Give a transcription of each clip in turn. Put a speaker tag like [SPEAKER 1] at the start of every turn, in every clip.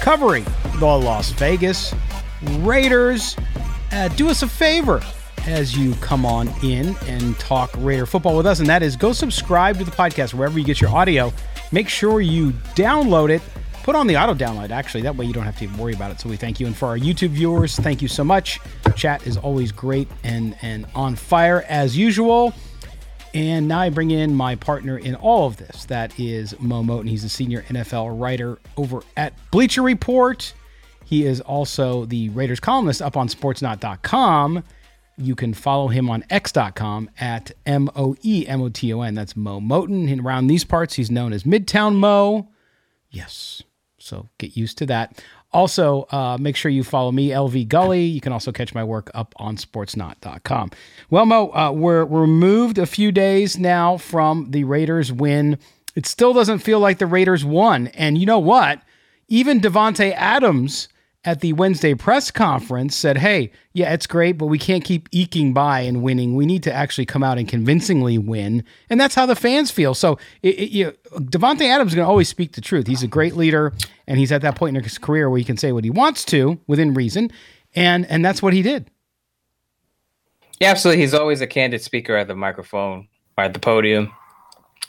[SPEAKER 1] covering the Las Vegas Raiders. Uh, do us a favor as you come on in and talk Raider football with us, and that is go subscribe to the podcast wherever you get your audio. Make sure you download it. Put on the auto download, actually. That way you don't have to worry about it. So we thank you. And for our YouTube viewers, thank you so much. Chat is always great and, and on fire as usual. And now I bring in my partner in all of this. That is Moe Moton. He's a senior NFL writer over at Bleacher Report. He is also the Raiders columnist up on sportsnaut.com. You can follow him on x.com at M O E M O T O N. That's Moe Moton. And around these parts, he's known as Midtown Mo. Yes. So get used to that. Also, uh, make sure you follow me, LV Gully. You can also catch my work up on sportsnaut.com. Well, Mo, uh, we're, we're moved a few days now from the Raiders win. It still doesn't feel like the Raiders won. And you know what? Even Davante Adams at the Wednesday press conference said, Hey, yeah, it's great, but we can't keep eking by and winning. We need to actually come out and convincingly win. And that's how the fans feel. So it, it, you Davante Adams is going to always speak the truth. He's a great leader, and he's at that point in his career where he can say what he wants to within reason. And, and that's what he did.
[SPEAKER 2] Yeah, absolutely. He's always a candid speaker at the microphone or at the podium.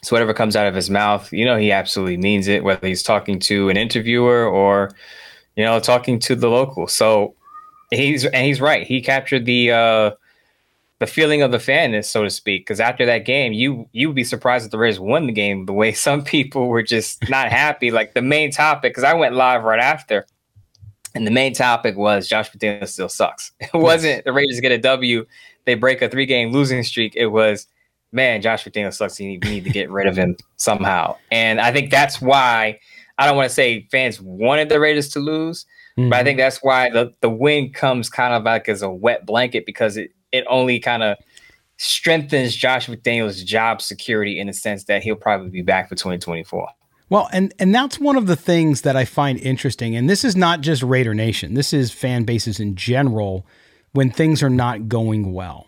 [SPEAKER 2] So whatever comes out of his mouth, you know, he absolutely means it, whether he's talking to an interviewer or you know, talking to the local. So he's and he's right. He captured the uh, the feeling of the fan, so to speak. Because after that game, you you would be surprised if the Raiders won the game. The way some people were just not happy. Like the main topic, because I went live right after, and the main topic was Josh McDaniels still sucks. It wasn't the Raiders get a W, they break a three game losing streak. It was man, Josh McDaniels sucks. You need, we need to get rid of him somehow. And I think that's why I don't want to say fans wanted the Raiders to lose, mm-hmm. but I think that's why the, the win comes kind of like as a wet blanket because it, it only kind of strengthens Josh McDaniels' job security in the sense that he'll probably be back for 2024.
[SPEAKER 1] Well, and and that's one of the things that I find interesting. And this is not just Raider Nation. This is fan bases in general when things are not going well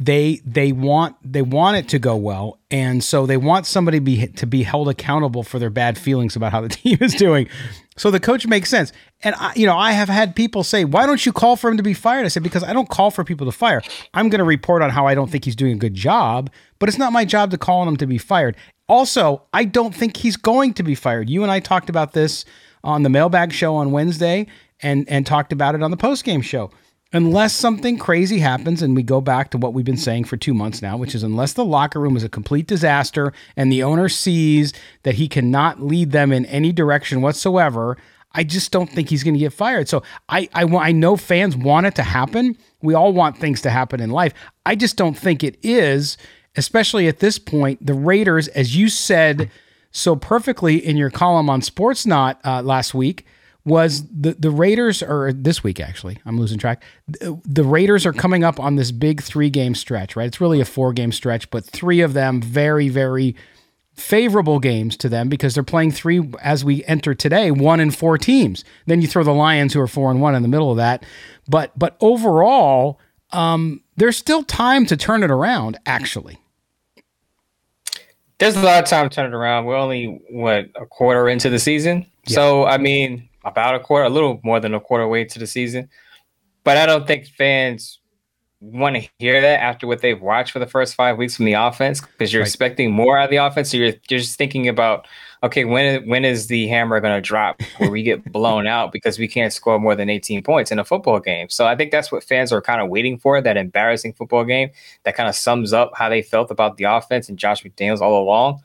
[SPEAKER 1] they they want they want it to go well. And so they want somebody be, to be held accountable for their bad feelings about how the team is doing. So the coach makes sense. And I, you know i have had people say why don't you call for him to be fired? I said because i don't call for people to fire. I'm going to report on how i don't think he's doing a good job but it's not my job to call on him to be fired. Also i don't think he's going to be fired. You and i talked about this on the mailbag show on Wednesday and and talked about it on the post game show. Unless something crazy happens, and we go back to what we've been saying for two months now, which is unless the locker room is a complete disaster and the owner sees that he cannot lead them in any direction whatsoever, I just don't think he's going to get fired. So I, I, I know fans want it to happen. We all want things to happen in life. I just don't think it is, especially at this point. The Raiders, as you said so perfectly in your column on Sportsnaut uh, last week, was the the Raiders are this week actually I'm losing track. The Raiders are coming up on this big 3 game stretch right? It's really a 4 game stretch but 3 of them very very favorable games to them because they're playing 3 as we enter today 1 and 4 teams. Then you throw the Lions who are 4 and 1 in the middle of that. But but overall um, there's still time to turn it around actually.
[SPEAKER 2] There's a lot of time to turn it around. We're only what a quarter into the season, yeah. so I mean, about a quarter, a little more than a quarter way to the season. But I don't think fans want to hear that after what they've watched for the first five weeks from the offense because you're right. expecting more out of the offense. So you're, you're just thinking about, okay, when when is the hammer going to drop where we get blown out because we can't score more than 18 points in a football game? So I think that's what fans are kind of waiting for that embarrassing football game that kind of sums up how they felt about the offense and Josh McDaniels all along.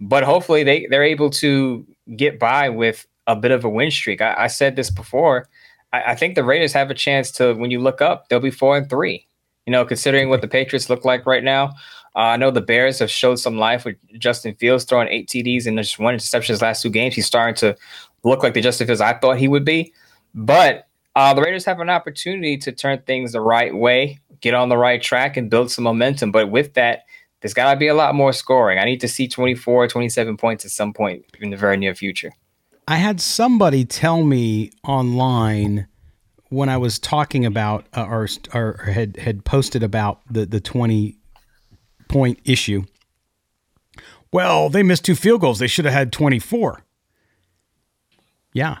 [SPEAKER 2] But hopefully they, they're able to get by with a bit of a win streak. I, I said this before. I, I, think the Raiders have a chance to, when you look up, they'll be four and three. You know, considering what the Patriots look like right now. Uh, I know the Bears have showed some life with Justin Fields throwing eight TDs and just one interception his last two games. He's starting to look like the Justin Fields I thought he would be. But uh, the Raiders have an opportunity to turn things the right way, get on the right track, and build some momentum. But with that, there's got to be a lot more scoring. I need to see 24, 27 points at some point in the very near future.
[SPEAKER 1] I had somebody tell me online when I was talking about uh, or, or had had posted about the the 20 point issue. Well, they missed two field goals. They should have had 24. Yeah.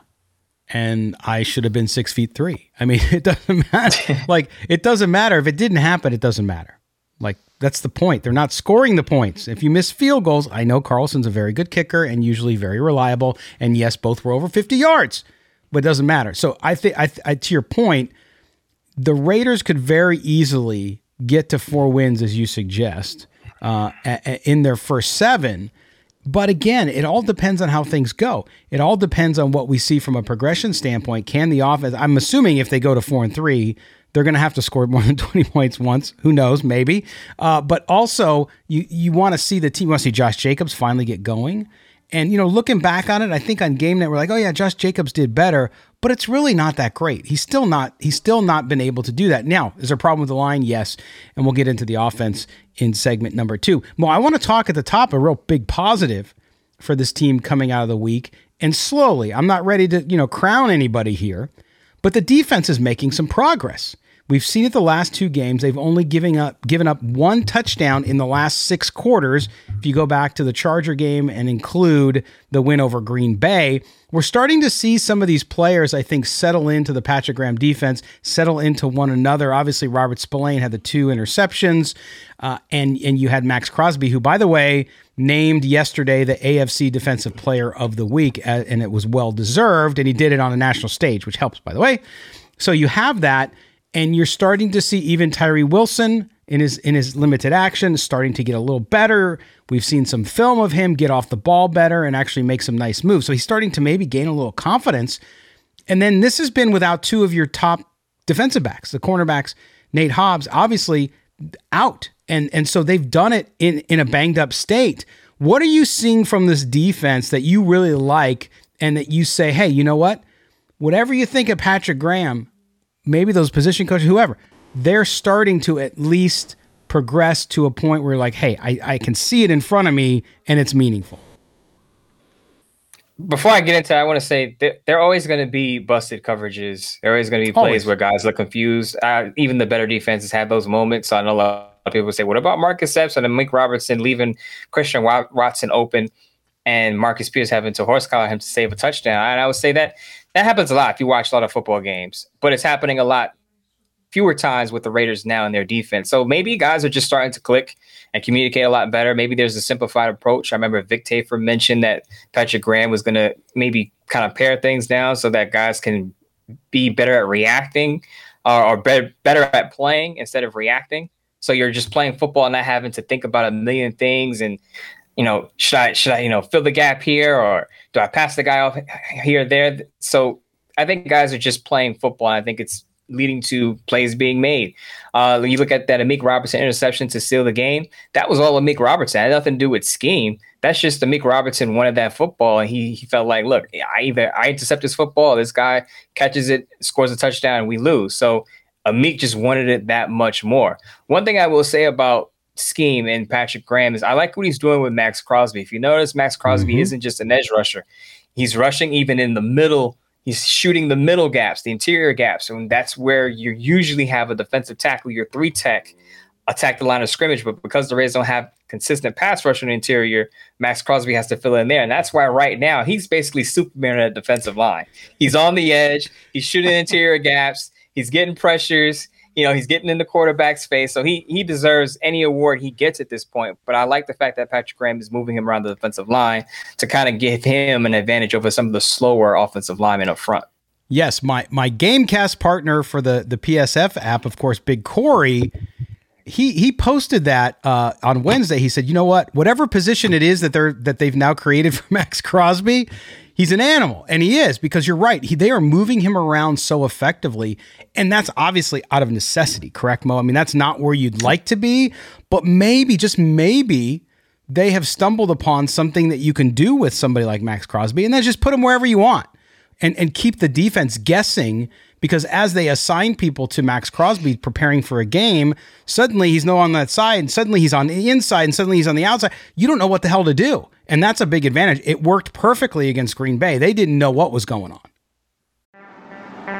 [SPEAKER 1] And I should have been six feet three. I mean, it doesn't matter. like, it doesn't matter. If it didn't happen, it doesn't matter. Like, that's the point. They're not scoring the points. If you miss field goals, I know Carlson's a very good kicker and usually very reliable. And yes, both were over 50 yards, but it doesn't matter. So I think, I, to your point, the Raiders could very easily get to four wins, as you suggest, uh, a- a- in their first seven. But again, it all depends on how things go. It all depends on what we see from a progression standpoint. Can the offense? I'm assuming if they go to four and three, they're going to have to score more than 20 points once. Who knows? Maybe. Uh, but also, you you want to see the team. you Want to see Josh Jacobs finally get going. And you know, looking back on it, I think on GameNet we're like, oh yeah, Josh Jacobs did better, but it's really not that great. He's still not. He's still not been able to do that. Now, is there a problem with the line? Yes, and we'll get into the offense in segment number two. Well, I want to talk at the top a real big positive for this team coming out of the week, and slowly. I'm not ready to you know crown anybody here. But the defense is making some progress. We've seen it the last two games. They've only given up given up one touchdown in the last six quarters. If you go back to the Charger game and include the win over Green Bay, we're starting to see some of these players, I think, settle into the Patrick Graham defense, settle into one another. Obviously, Robert Spillane had the two interceptions, uh, and and you had Maxx Crosby, who, by the way, named yesterday the AFC Defensive Player of the Week, uh, and it was well deserved, and he did it on a national stage, which helps, by the way. So you have that and you're starting to see even Tyree Wilson in his in his limited action starting to get a little better. We've seen some film of him get off the ball better and actually make some nice moves. So he's starting to maybe gain a little confidence. And then this has been without two of your top defensive backs, the cornerbacks, Nate Hobbs, obviously out. And and so they've done it in in a banged up state. What are you seeing from this defense that you really like and that you say, "Hey, you know what? Whatever you think of Patrick Graham, maybe those position coaches, whoever, they're starting to at least progress to a point where like, hey, I, I can see it in front of me and it's meaningful.
[SPEAKER 2] Before I get into it, I want to say there are always going to be busted coverages. There are always going to be plays always. where guys look confused. Uh, even the better defenses have those moments. So I know a lot of people say, what about Marcus Epps and Mike Robertson leaving Christian Watson open and Marcus Peters having to horse collar him to save a touchdown? And I would say that that happens a lot if you watch a lot of football games, but it's happening a lot fewer times with the Raiders now in their defense. So maybe guys are just starting to click and communicate a lot better. Maybe there's a simplified approach. I remember Vic Tafur mentioned that Patrick Graham was going to maybe kind of pare things down so that guys can be better at reacting or, or better better at playing instead of reacting. So you're just playing football and not having to think about a million things and you know, should I should I, you know, fill the gap here or do I pass the guy off here there? So I think guys are just playing football. I think it's leading to plays being made. Uh, you look at that Amik Robertson interception to seal the game. That was all Amik Robertson. It had nothing to do with scheme. That's just Amik Robertson wanted that football, and he, he felt like, look, I either I intercept this football, this guy catches it, scores a touchdown, and we lose. So Amik just wanted it that much more. One thing I will say about scheme and Patrick Graham is I like what he's doing with Maxx Crosby. If you notice, Maxx Crosby mm-hmm. isn't just an edge rusher; he's rushing even in the middle. He's shooting the middle gaps, the interior gaps, and that's where you usually have a defensive tackle, your three tech, attack the line of scrimmage. But because the Rays don't have consistent pass rush in the interior, Maxx Crosby has to fill in there, and that's why right now he's basically Superman at defensive line. He's on the edge, he's shooting interior gaps, he's getting pressures you know, he's getting in the quarterback's face. So he he deserves any award he gets at this point. But I like the fact that Patrick Graham is moving him around the defensive line to kind of give him an advantage over some of the slower offensive linemen up front.
[SPEAKER 1] Yes, my my GameCast partner for the the PSF app, of course, Big Corey. He he posted that uh, on Wednesday. He said, "You know what? Whatever position it is that they're that they've now created for Maxx Crosby, he's an animal and he is because you're right. He, they are moving him around so effectively and that's obviously out of necessity correct mo? I mean that's not where you'd like to be but maybe just maybe they have stumbled upon something that you can do with somebody like maxx crosby and then just put him wherever you want and and keep the defense guessing because as they assign people to Maxx Crosby preparing for a game, suddenly he's no on that side, and suddenly he's on the inside, and suddenly he's on the outside. You don't know what the hell to do. And that's a big advantage. It worked perfectly against Green Bay. They didn't know what was going on.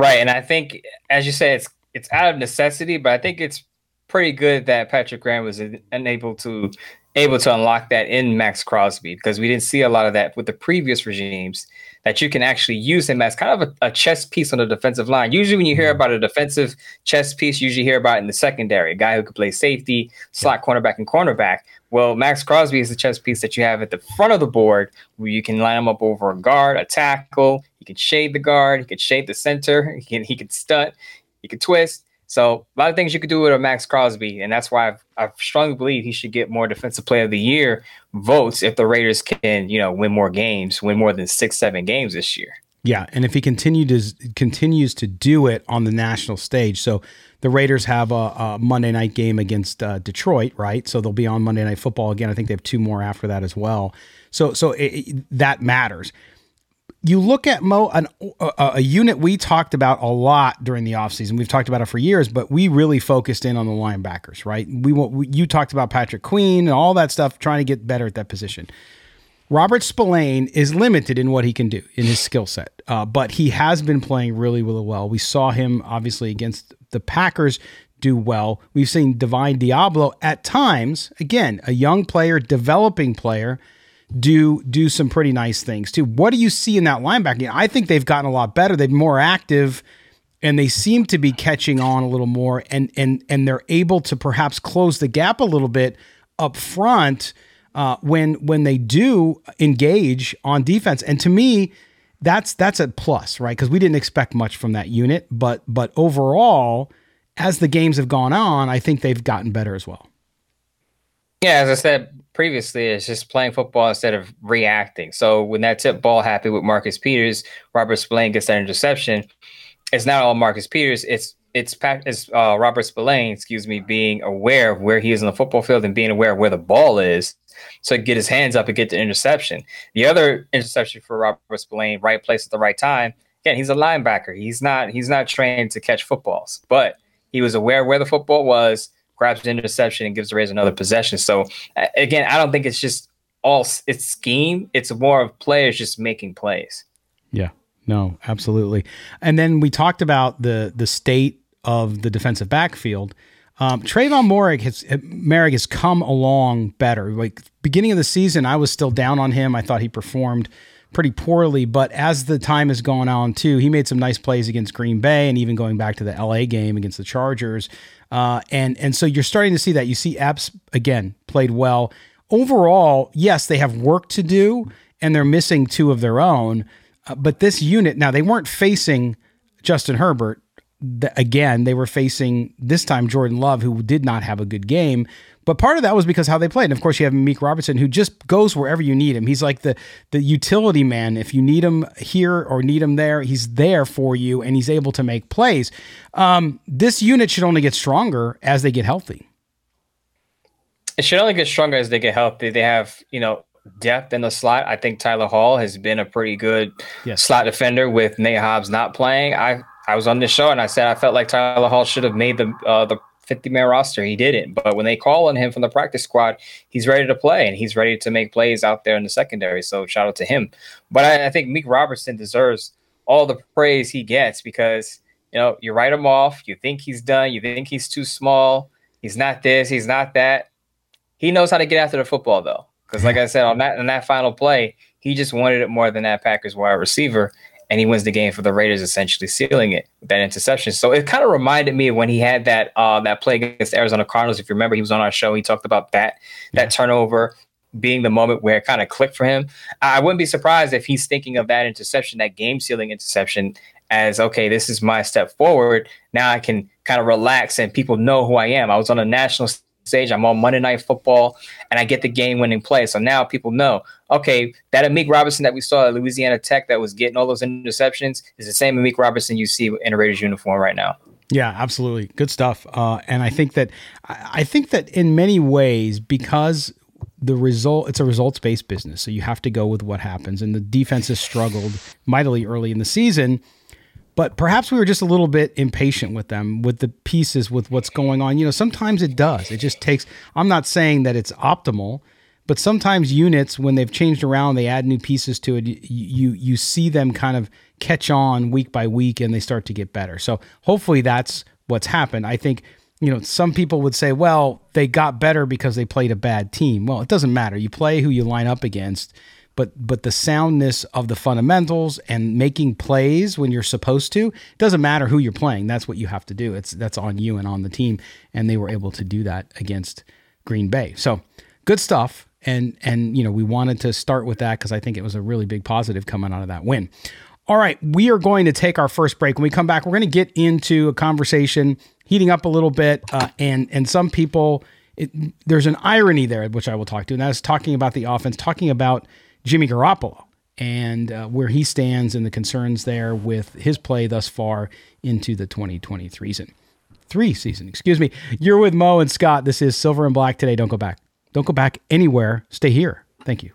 [SPEAKER 2] Right, and I think, as you say, it's it's out of necessity, but I think it's pretty good that Patrick Graham was unable to able to unlock that in Maxx Crosby because we didn't see a lot of that with the previous regimes. That you can actually use him as kind of a, a chess piece on the defensive line. Usually, when you hear mm-hmm. about a defensive chess piece, you usually hear about in the secondary, a guy who could play safety, slot cornerback, and cornerback. Well, Maxx Crosby is the chess piece that you have at the front of the board where you can line him up over a guard, a tackle. He can shade the guard. He can shade the center. He can he can stunt. He can twist. So a lot of things you could do with a Maxx Crosby, and that's why I strongly believe he should get more Defensive Player of the Year votes if the Raiders can, you know, win more games, win more than six, seven games this year.
[SPEAKER 1] Yeah, and if he continues continues to do it on the national stage, so the Raiders have a, a Monday night game against uh, Detroit, right? So they'll be on Monday Night Football again. I think they have two more after that as well. So so it, it, that matters. You look at Mo, an, a, a, unit we talked about a lot during the offseason. We've talked about it for years, but we really focused in on the linebackers, right? We, we you talked about Patrick Queen and all that stuff, trying to get better at that position. Robert Spillane is limited in what he can do in his skill set, uh, but he has been playing really, really well. We saw him obviously against the Packers do well. We've seen Divine Deablo at times, again, a young player, developing player, do do some pretty nice things too. What do you see in that linebacking? I think they've gotten a lot better. They've more active and they seem to be catching on a little more and and and they're able to perhaps close the gap a little bit up front uh, when when they do engage on defense. And to me, that's that's a plus, right? Because we didn't expect much from that unit, but but overall, as the games have gone on, I think they've gotten better as well.
[SPEAKER 2] Yeah, as I said previously, it's just playing football instead of reacting. So when that tip ball happened with Marcus Peters, Robert Spillane gets that interception. It's not all Marcus Peters. It's it's it's uh, Robert Spillane, excuse me, being aware of where he is on the football field and being aware of where the ball is so get his hands up and get the interception. The other interception for Robert Spillane, right place at the right time. Again, he's a linebacker. He's not he's not trained to catch footballs, but he was aware where the football was, grabs an interception, and gives the Rays another possession. So again, I don't think it's just all it's scheme. It's more of players just making plays.
[SPEAKER 1] Yeah. No, absolutely. And then we talked about the the state of the defensive backfield. Um, Tre'von Moehrig has Merrick has come along better. Like beginning of the season, I was still down on him. I thought he performed pretty poorly, but as the time has gone on too, he made some nice plays against Green Bay, and even going back to the LA game against the Chargers. Uh, and and so you're starting to see that. You see Epps again played well. Overall, yes, they have work to do, and they're missing two of their own. Uh, but this unit now they weren't facing Justin Herbert the, again, they were facing this time Jordan Love, who did not have a good game. But part of that was because how they played. And of course, you have Meek Robertson, who just goes wherever you need him. He's like the the utility man. If you need him here or need him there, he's there for you, and he's able to make plays. Um, this unit should only get stronger as they get healthy.
[SPEAKER 2] It should only get stronger as they get healthy. They have, you know, depth in the slot. I think Tyler Hall has been a pretty good yes. slot defender with Nate Hobbs not playing. I I was on this show and I said I felt like Tyler Hall should have made the uh, the 50 man roster. He didn't. But when they call on him from the practice squad, he's ready to play and he's ready to make plays out there in the secondary. So shout out to him. But I, I think Meek Robertson deserves all the praise he gets because you know you write him off. You think he's done. You think he's too small. He's not this. He's not that. He knows how to get after the football though. Because like I said on that on that final play, he just wanted it more than that Packers wide receiver and he wins the game for the Raiders, essentially sealing it with that interception. So it kind of reminded me of when he had that uh, that play against Arizona Cardinals. If you remember, he was on our show. He talked about that that yeah. turnover being the moment where it kind of clicked for him. I wouldn't be surprised if he's thinking of that interception, that game sealing interception, as okay, this is my step forward. Now I can kind of relax and people know who I am. I was on a national stage. I'm on Monday Night Football, and I get the game-winning play. So now people know, okay, that Amik Robinson that we saw at Louisiana Tech that was getting all those interceptions is the same Amik Robinson you see in a Raiders uniform right now.
[SPEAKER 1] Yeah, absolutely, good stuff. Uh, and I think that I think that in many ways, because the result it's a results based business, so you have to go with what happens. And the defense has struggled mightily early in the season but perhaps we were just a little bit impatient with them, with the pieces, with what's going on. You know, sometimes it does. It just takes, I'm not saying that it's optimal, but sometimes units, when they've changed around, they add new pieces to it. You, you see them kind of catch on week by week and they start to get better. So hopefully that's what's happened. I think, you know, some people would say, well, they got better because they played a bad team. Well, it doesn't matter. You play who you line up against but but the soundness of the fundamentals and making plays when you're supposed to doesn't matter who you're playing. That's what you have to do. It's that's on you and on the team. And they were able to do that against Green Bay. So good stuff. And and you know we wanted to start with that cuz I think it was a really big positive coming out of that win. All right. We are going to take our first break. When we come back we're going to get into a conversation heating up a little bit uh, and and some people it, there's an irony there which I will talk to and that's talking about the offense talking about Jimmy Garoppolo and uh, where he stands and the concerns there with his play thus far into the 2023 season. Three season, excuse me. You're with Mo and Scott. This is Silver and Black today. Don't go back. Don't go back anywhere. Stay here. Thank you.